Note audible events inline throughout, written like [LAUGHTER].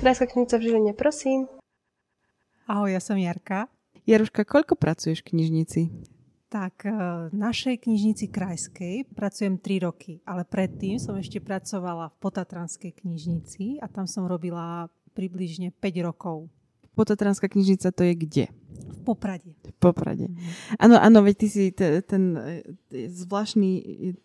Krajská knižnica v Žiline, prosím. Ahoj, ja som Jarka. Jaruška, koľko pracuješ v knižnici? Tak e, v našej knižnici krajskej pracujem 3 roky, ale predtým som ešte pracovala v Potatranskej knižnici a tam som robila približne 5 rokov. Potatranská knižnica to je kde? Poprade. V Poprade. Áno, mm. áno, veď ty si t- ten e, zvláštny,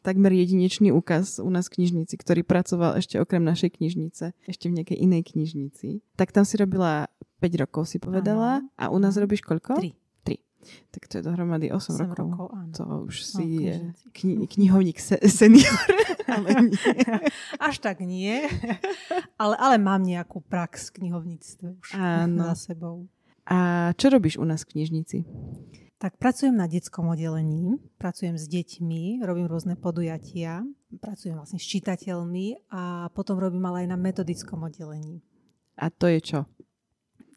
takmer jedinečný úkaz u nás knižnici, ktorý pracoval ešte okrem našej knižnice, ešte v nejakej inej knižnici. Tak tam si robila 5 rokov, si povedala. Áno. A u nás robíš koľko? 3. Tak to je dohromady 8, 8 rokov. rokov áno. To už no, si je kni- knihovník se- senior. [LAUGHS] ale nie. Až tak nie. [LAUGHS] ale, ale mám nejakú prax v knihovníctve už áno. za sebou. A čo robíš u nás v knižnici? Tak pracujem na detskom oddelení, pracujem s deťmi, robím rôzne podujatia, pracujem vlastne s čitateľmi a potom robím ale aj na metodickom oddelení. A to je čo?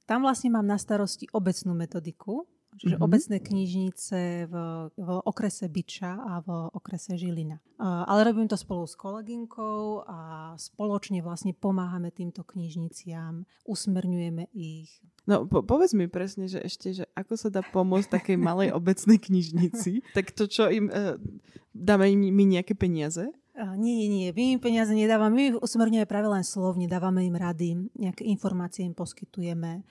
Tam vlastne mám na starosti obecnú metodiku, Čiže mm-hmm. obecné knižnice v, v okrese Byča a v okrese Žilina. Ale robím to spolu s kolegynkou a spoločne vlastne pomáhame týmto knižniciam, usmerňujeme ich. No po- povedz mi presne, že ešte, že ako sa dá pomôcť takej malej obecnej knižnici, [LAUGHS] tak to čo im, uh, dáme im my nejaké peniaze? Nie, nie, nie. My im peniaze nedávame. My usmerňujeme práve len slovne, dávame im rady, nejaké informácie im poskytujeme.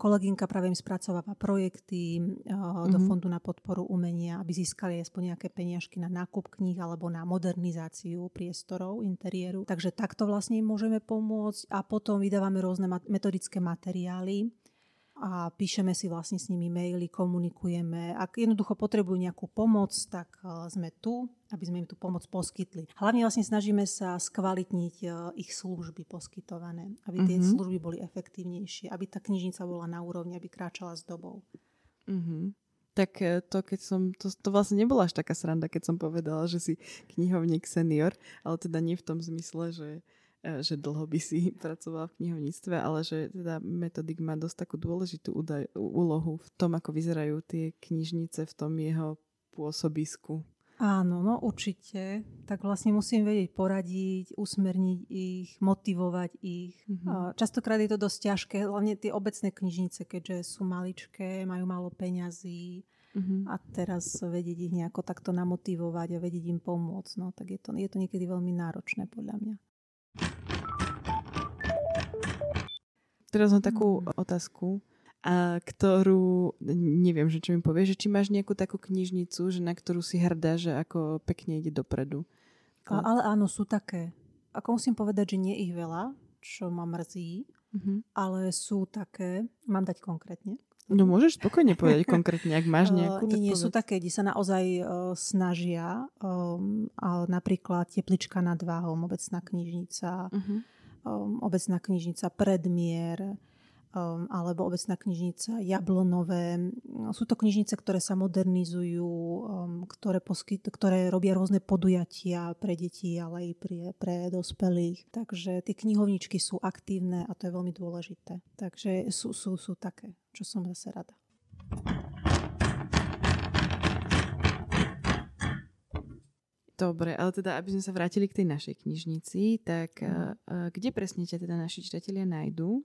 Kolegynka práve im spracováva projekty mm-hmm. do Fondu na podporu umenia, aby získali aspoň nejaké peniažky na nákup kníh alebo na modernizáciu priestorov, interiéru. Takže takto vlastne im môžeme pomôcť a potom vydávame rôzne metodické materiály a píšeme si vlastne s nimi maily, komunikujeme. Ak jednoducho potrebujú nejakú pomoc, tak e, sme tu, aby sme im tú pomoc poskytli. Hlavne vlastne snažíme sa skvalitniť e, ich služby poskytované, aby tie mm-hmm. služby boli efektívnejšie, aby tá knižnica bola na úrovni, aby kráčala s dobou. Mm-hmm. Tak e, to, keď som, to, to vlastne nebola až taká sranda, keď som povedala, že si knihovník senior, ale teda nie v tom zmysle, že že dlho by si [LAUGHS] pracovala v knihovníctve, ale že teda metodik má dosť takú dôležitú údaj, úlohu v tom, ako vyzerajú tie knižnice v tom jeho pôsobisku. Áno, no určite. Tak vlastne musím vedieť poradiť, usmerniť ich, motivovať ich. Mm-hmm. Častokrát je to dosť ťažké, hlavne tie obecné knižnice, keďže sú maličké, majú málo peňazí mm-hmm. a teraz vedieť ich nejako takto namotivovať a vedieť im pomôcť, no tak je to, je to niekedy veľmi náročné podľa mňa. Teraz mám takú mm. otázku, a ktorú neviem, že čo mi povie, že či máš nejakú takú knižnicu, že na ktorú si hrdá, že ako pekne ide dopredu. A, ale áno, sú také. Ako musím povedať, že nie ich veľa, čo ma mrzí, mm-hmm. ale sú také, mám dať konkrétne? No môžeš spokojne povedať konkrétne, ak máš [LAUGHS] nejakú. Uh, nie, nie, sú také, kde sa naozaj uh, snažia. Um, ale napríklad Teplička nad Váhom, obecná knižnica, uh-huh. Um, obecná knižnica Predmier, um, alebo obecná knižnica Jablonové. Sú to knižnice, ktoré sa modernizujú, um, ktoré, poskyt, ktoré robia rôzne podujatia pre deti, ale aj pre, pre dospelých. Takže tie knihovničky sú aktívne a to je veľmi dôležité. Takže sú, sú, sú také, čo som zase rada. Dobre, ale teda, aby sme sa vrátili k tej našej knižnici, tak uh, kde presne ťa teda naši čitatelia nájdú?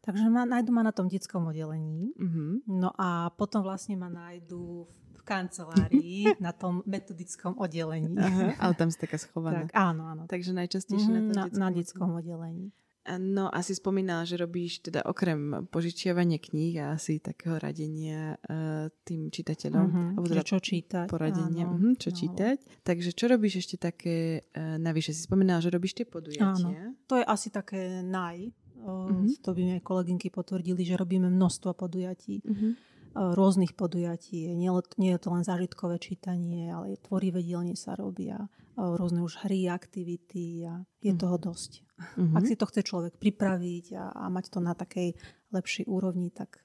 Takže ma, nájdu ma na tom detskom oddelení. Mm-hmm. No a potom vlastne ma nájdu v kancelárii [LAUGHS] na tom metodickom oddelení. Aha, ale tam si taká schovaná. Tak, áno, áno. Takže najčastejšie mm-hmm, na, na, na detskom oddelení. No, asi spomínala, že robíš teda okrem požičiavania kníh a asi takého radenia uh, tým čitateľom. Uh-huh, teda čo čítať. Poradenia, uh-huh, čo no. čítať. Takže čo robíš ešte také uh, navyše? Si spomínala, že robíš tie podujatia. Áno, to je asi také naj, Mm-hmm. To by mi aj kolegynky potvrdili, že robíme množstvo podujatí. Mm-hmm. Rôznych podujatí. Nie, nie je to len zážitkové čítanie, ale tvorivé dielne sa robia. Rôzne už hry, aktivity a je mm-hmm. toho dosť. Mm-hmm. Ak si to chce človek pripraviť a, a mať to na takej lepšej úrovni, tak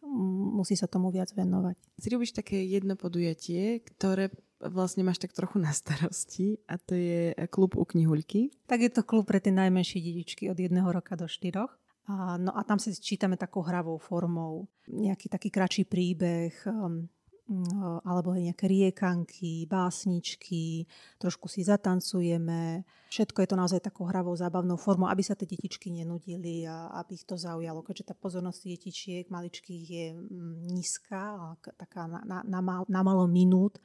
musí sa tomu viac venovať. Si robíš také jedno podujatie, ktoré vlastne máš tak trochu na starosti a to je klub u knihuľky. Tak je to klub pre tie najmenšie dedičky od jedného roka do štyroch. A, no a tam si čítame takou hravou formou nejaký taký kratší príbeh, um, mm, alebo aj nejaké riekanky, básničky, trošku si zatancujeme. Všetko je to naozaj takou hravou, zábavnou formou, aby sa tie detičky nenudili a aby ich to zaujalo. Keďže tá pozornosť detičiek maličkých je mm, nízka, taká na, na, na, mal, na malo minút,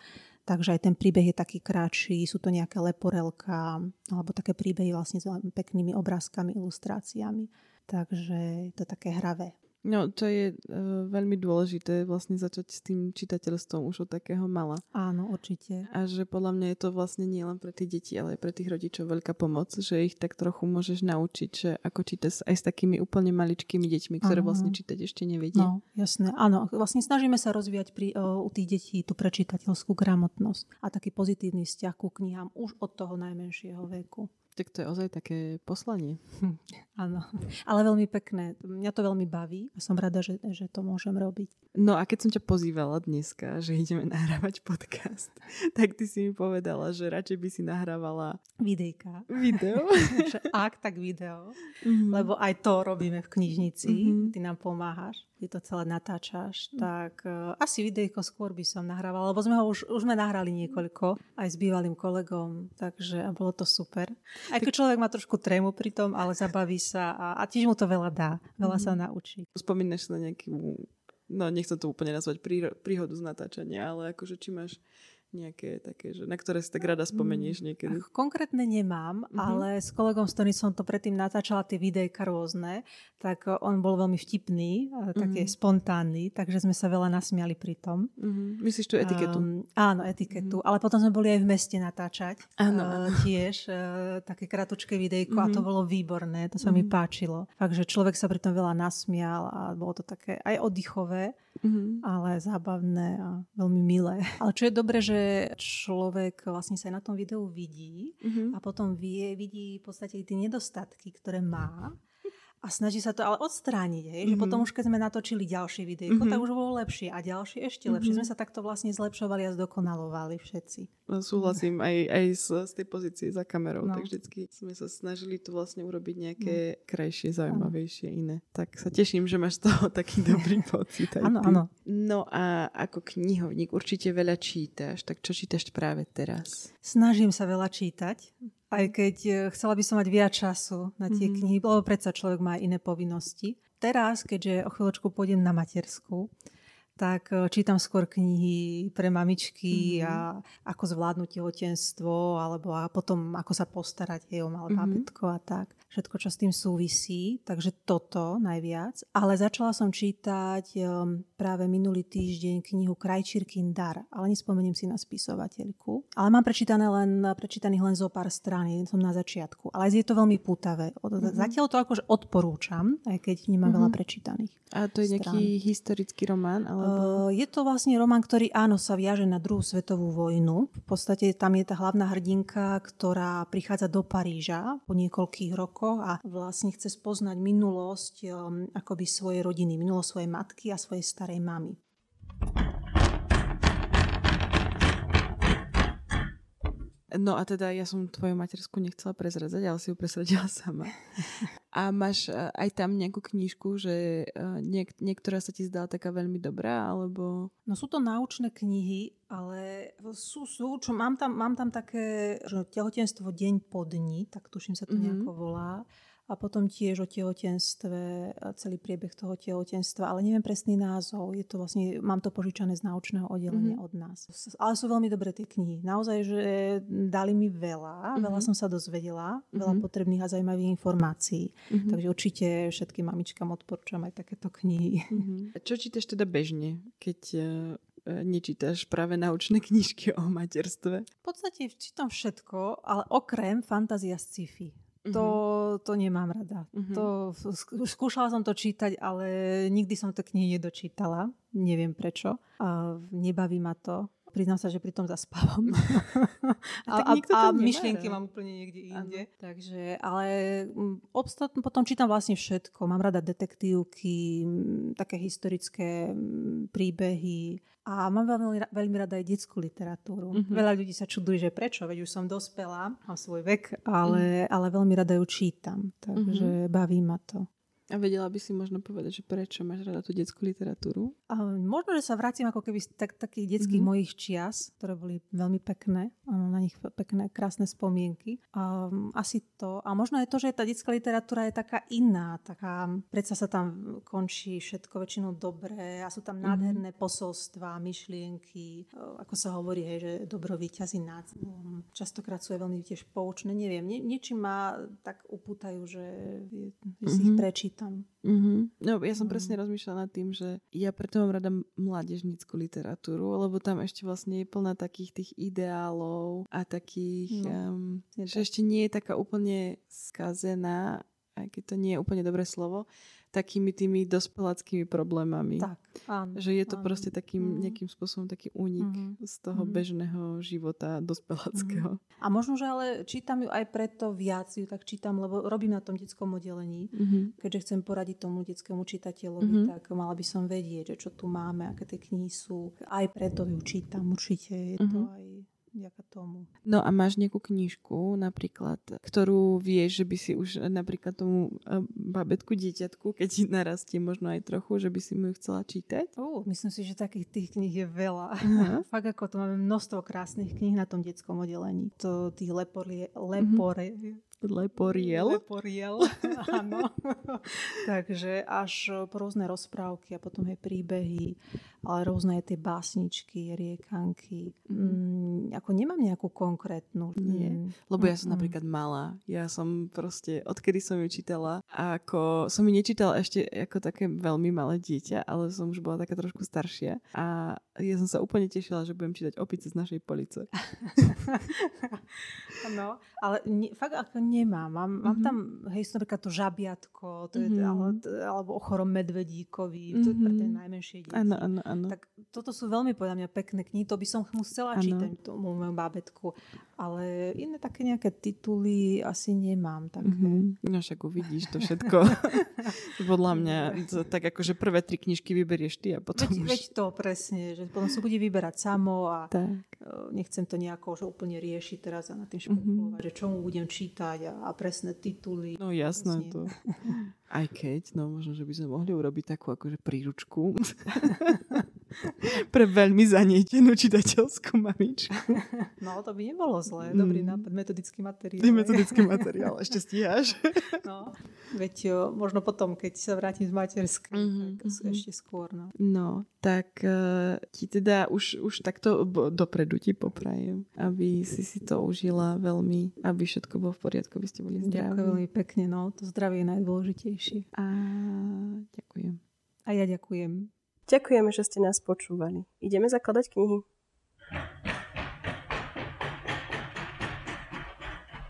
takže aj ten príbeh je taký kratší, sú to nejaké leporelka alebo také príbehy vlastne s peknými obrázkami, ilustráciami. Takže je to také hravé. No, to je uh, veľmi dôležité vlastne začať s tým čitateľstvom už od takého mala. Áno, určite. A že podľa mňa je to vlastne nie len pre tie deti, ale aj pre tých rodičov veľká pomoc, že ich tak trochu môžeš naučiť, že ako čítať aj s takými úplne maličkými deťmi, ktoré vlastne čítať ešte nevedia. No, jasné. Áno, vlastne snažíme sa rozvíjať pri, uh, u tých detí tú prečítateľskú gramotnosť a taký pozitívny vzťah ku knihám už od toho najmenšieho veku. Tak to je ozaj také poslanie. [LAUGHS] Áno, ale veľmi pekné. Mňa to veľmi baví a som rada, že, že to môžem robiť. No a keď som ťa pozývala dneska, že ideme nahrávať podcast, [LAUGHS] tak ty si mi povedala, že radšej by si nahrávala... Videjka. Video? [LAUGHS] Ak, tak video. Mm-hmm. Lebo aj to robíme v knižnici. Mm-hmm. Ty nám pomáhaš ty to celé natáčaš, mm. tak uh, asi videjko skôr by som nahrávala, lebo sme ho už, už sme nahrali niekoľko, aj s bývalým kolegom, takže a bolo to super. Aj keď človek má trošku trému pri tom, ale zabaví sa a, a tiež mu to veľa dá, veľa mm. sa naučí. Spomínaš sa na nejaký, no nechcem to úplne nazvať príhodu z natáčania, ale akože či máš nejaké také, že na ktoré si tak rada spomenieš mm, niekedy? Konkrétne nemám, uh-huh. ale s kolegom, s ktorým som to predtým natáčala, tie videjka rôzne, tak eh, on bol veľmi vtipný, uh-huh. taký spontánny, takže sme sa veľa nasmiali pri tom. Uh-huh. Myslíš tú etiketu? Um, áno, etiketu. Uh-huh. Ale potom sme boli aj v meste natáčať. Áno. Uh, tiež uh, také kratučké videjko uh-huh. a to bolo výborné, to sa uh-huh. mi páčilo. Takže človek sa pri tom veľa nasmial a bolo to také aj oddychové, uh-huh. Ale zábavné a veľmi milé. [LAUGHS] Ale čo je dobré, že človek vlastne sa aj na tom videu vidí uh-huh. a potom vie, vidí v podstate tie nedostatky, ktoré má a snaží sa to ale odstrániť, hej? Mm-hmm. že potom už keď sme natočili ďalšie videjko, mm-hmm. tak už bolo lepšie a ďalšie ešte mm-hmm. lepšie. Sme sa takto vlastne zlepšovali a zdokonalovali všetci. No, súhlasím aj, aj z, z tej pozície za kamerou, no. tak vždycky sme sa snažili tu vlastne urobiť nejaké no. krajšie, zaujímavejšie, iné. Tak sa teším, že máš z toho [LAUGHS] taký dobrý [LAUGHS] pocit. Áno, áno. No a ako knihovník určite veľa čítaš, tak čo čítaš práve teraz? Snažím sa veľa čítať. Aj keď e, chcela by som mať viac času na tie mm-hmm. knihy, lebo predsa človek má iné povinnosti. Teraz, keďže o chvíľočku pôjdem na matersku, tak e, čítam skôr knihy pre mamičky mm-hmm. a ako zvládnuť tehotenstvo, alebo a potom ako sa postarať jej o malé mm-hmm. a tak všetko, čo s tým súvisí. Takže toto najviac. Ale začala som čítať um, práve minulý týždeň knihu Krajčírkin dar, ale nespomeniem si na spisovateľku. Ale mám prečítané len, prečítaných len zo pár strán, som na začiatku. Ale je to veľmi pútavé. Mm-hmm. Zatiaľ to akože odporúčam, aj keď nemám mm-hmm. veľa prečítaných. A to je strán. nejaký historický román? Uh, je to vlastne román, ktorý áno sa viaže na druhú svetovú vojnu. V podstate tam je tá hlavná hrdinka, ktorá prichádza do Paríža po niekoľkých rokoch a vlastne chce spoznať minulosť um, akoby svojej rodiny, minulosť svojej matky a svojej starej mamy. No a teda ja som tvoju matersku nechcela prezradzať, ale si ju prezradila [LAUGHS] sama. A máš e, aj tam nejakú knížku, že e, niek- niektorá sa ti zdala taká veľmi dobrá, alebo... No sú to naučné knihy, ale sú, sú čo mám tam, mám tam také, že tehotenstvo deň po dni, tak tuším sa to mm-hmm. nejako volá a potom tiež o tehotenstve, celý priebeh toho tehotenstva, ale neviem presný názov. Je to vlastne, mám to požičané z naučného oddelenia mm-hmm. od nás. Ale sú veľmi dobré tie knihy. Naozaj, že dali mi veľa, mm-hmm. veľa som sa dozvedela, mm-hmm. veľa potrebných a zaujímavých informácií. Mm-hmm. Takže určite všetkým mamičkám odporúčam aj takéto knihy. Mm-hmm. A čo čítaš teda bežne, keď e, nečítaš práve naučné [LAUGHS] knižky o materstve? V podstate čítam všetko, ale okrem fantázia sci-fi. To, mhm. to nemám rada. Uh-huh. To, skúšala som to čítať, ale nikdy som to knihy nedočítala. Neviem prečo. A nebaví ma to. Priznám sa, že pri tom zaspávam. [LAUGHS] a, a, a myšlienky mám úplne niekde inde. Ano. Takže, ale mm, obstat, potom čítam vlastne všetko. Mám rada detektívky, také historické príbehy, a mám veľmi, veľmi rada aj detskú literatúru. Mm-hmm. Veľa ľudí sa čuduje, že prečo, veď už som dospela, mám svoj vek, ale, mm-hmm. ale veľmi rada ju čítam. Takže mm-hmm. baví ma to. A vedela by si možno povedať, že prečo máš rada tú detskú literatúru? A možno, že sa vrátim ako keby z tak, takých detských mm-hmm. mojich čias, ktoré boli veľmi pekné. Na nich pekné, krásne spomienky. A, asi to. A možno je to, že tá detská literatúra je taká iná. Taká, predsa sa tam končí všetko väčšinou dobré a sú tam mm-hmm. nádherné posolstvá, myšlienky. Ako sa hovorí, hej, že dobro vyťazí nad zlom. Častokrát sú aj veľmi tiež poučné. Neviem, nie, niečím ma tak upútajú, že, že si mm-hmm. ich prečítam tam. Mm-hmm. No, ja som mm. presne rozmýšľala nad tým, že ja preto mám rada mládežnickú literatúru, lebo tam ešte vlastne je plná takých tých ideálov a takých, no, um, že ešte nie je taká úplne skazená, aj keď to nie je úplne dobré slovo, takými tými dospeláckými problémami. Tak, áno. Že je to áno. proste takým mm. nejakým spôsobom taký únik mm. z toho mm. bežného života dospeláckého. Mm. A možno, že ale čítam ju aj preto viac, ju tak čítam, lebo robím na tom detskom oddelení. Mm. Keďže chcem poradiť tomu detskému čitateľovi, mm. tak mala by som vedieť, že čo tu máme, aké tie knihy sú. Aj preto ju čítam určite. Je mm. to mhm. aj vďaka tomu. No a máš nejakú knižku napríklad, ktorú vieš, že by si už napríklad tomu e, babetku, dieťatku, keď narastie možno aj trochu, že by si mu ju chcela čítať? Uh, myslím si, že takých tých kníh je veľa. Uh-huh. [LAUGHS] Fakt ako to máme množstvo krásnych kníh na tom detskom oddelení. To tých leporie, lepore, uh-huh Leporiel. Leporiel, [LAUGHS] áno. [LAUGHS] Takže až po rôzne rozprávky a potom aj príbehy, ale rôzne aj tie básničky, riekanky. Mm, ako nemám nejakú konkrétnu. Nie, mm. lebo ja som mm. napríklad malá. Ja som proste, odkedy som ju čítala, ako som ju nečítala ešte ako také veľmi malé dieťa, ale som už bola taká trošku staršia. A ja som sa úplne tešila, že budem čítať opice z našej police. [LAUGHS] no, ale ne, fakt ako nemám. Mám, mm-hmm. mám mhm. tam, hej, napríklad to žabiatko, to je, mm-hmm. ale, alebo o chorom medvedíkovi, mm-hmm. to je pre tie mhm. najmenšie deti. Áno, áno, áno. Tak toto sú veľmi podľa mňa pekné knihy, to by som musela ano. čítať tomu môjmu bábetku. Ale iné také nejaké tituly asi nemám. Také. Mm-hmm. No však uvidíš to všetko. [LAUGHS] podľa mňa to, tak akože prvé tri knižky vyberieš ty a potom veď, už... Veď to presne, že potom sa bude vyberať samo a tak. E, nechcem to nejako že úplne riešiť teraz a na tým špekulovať, mm-hmm. že čo mu budem čítať a, a presné tituly. No jasné to. [LAUGHS] Aj keď, no možno, že by sme mohli urobiť takú akože príručku [LAUGHS] pre veľmi zanietenú čitateľskú mamičku. [LAUGHS] No, to by nebolo zlé. Dobrý mm. nápad, metodický materiál. Metodický materiál, ešte stíhaš. [LAUGHS] No, veď jo, možno potom, keď sa vrátim z materskej, mm-hmm. tak mm-hmm. ešte skôr. No, no tak uh, ti teda už, už takto dopredu ti poprajem, aby si si to užila veľmi, aby všetko bolo v poriadku, aby ste boli zdraví. Ďakujem veľmi pekne, no, to zdravie je najdôležitejšie. A ďakujem. A ja ďakujem. Ďakujeme, že ste nás počúvali. Ideme zakladať knihy.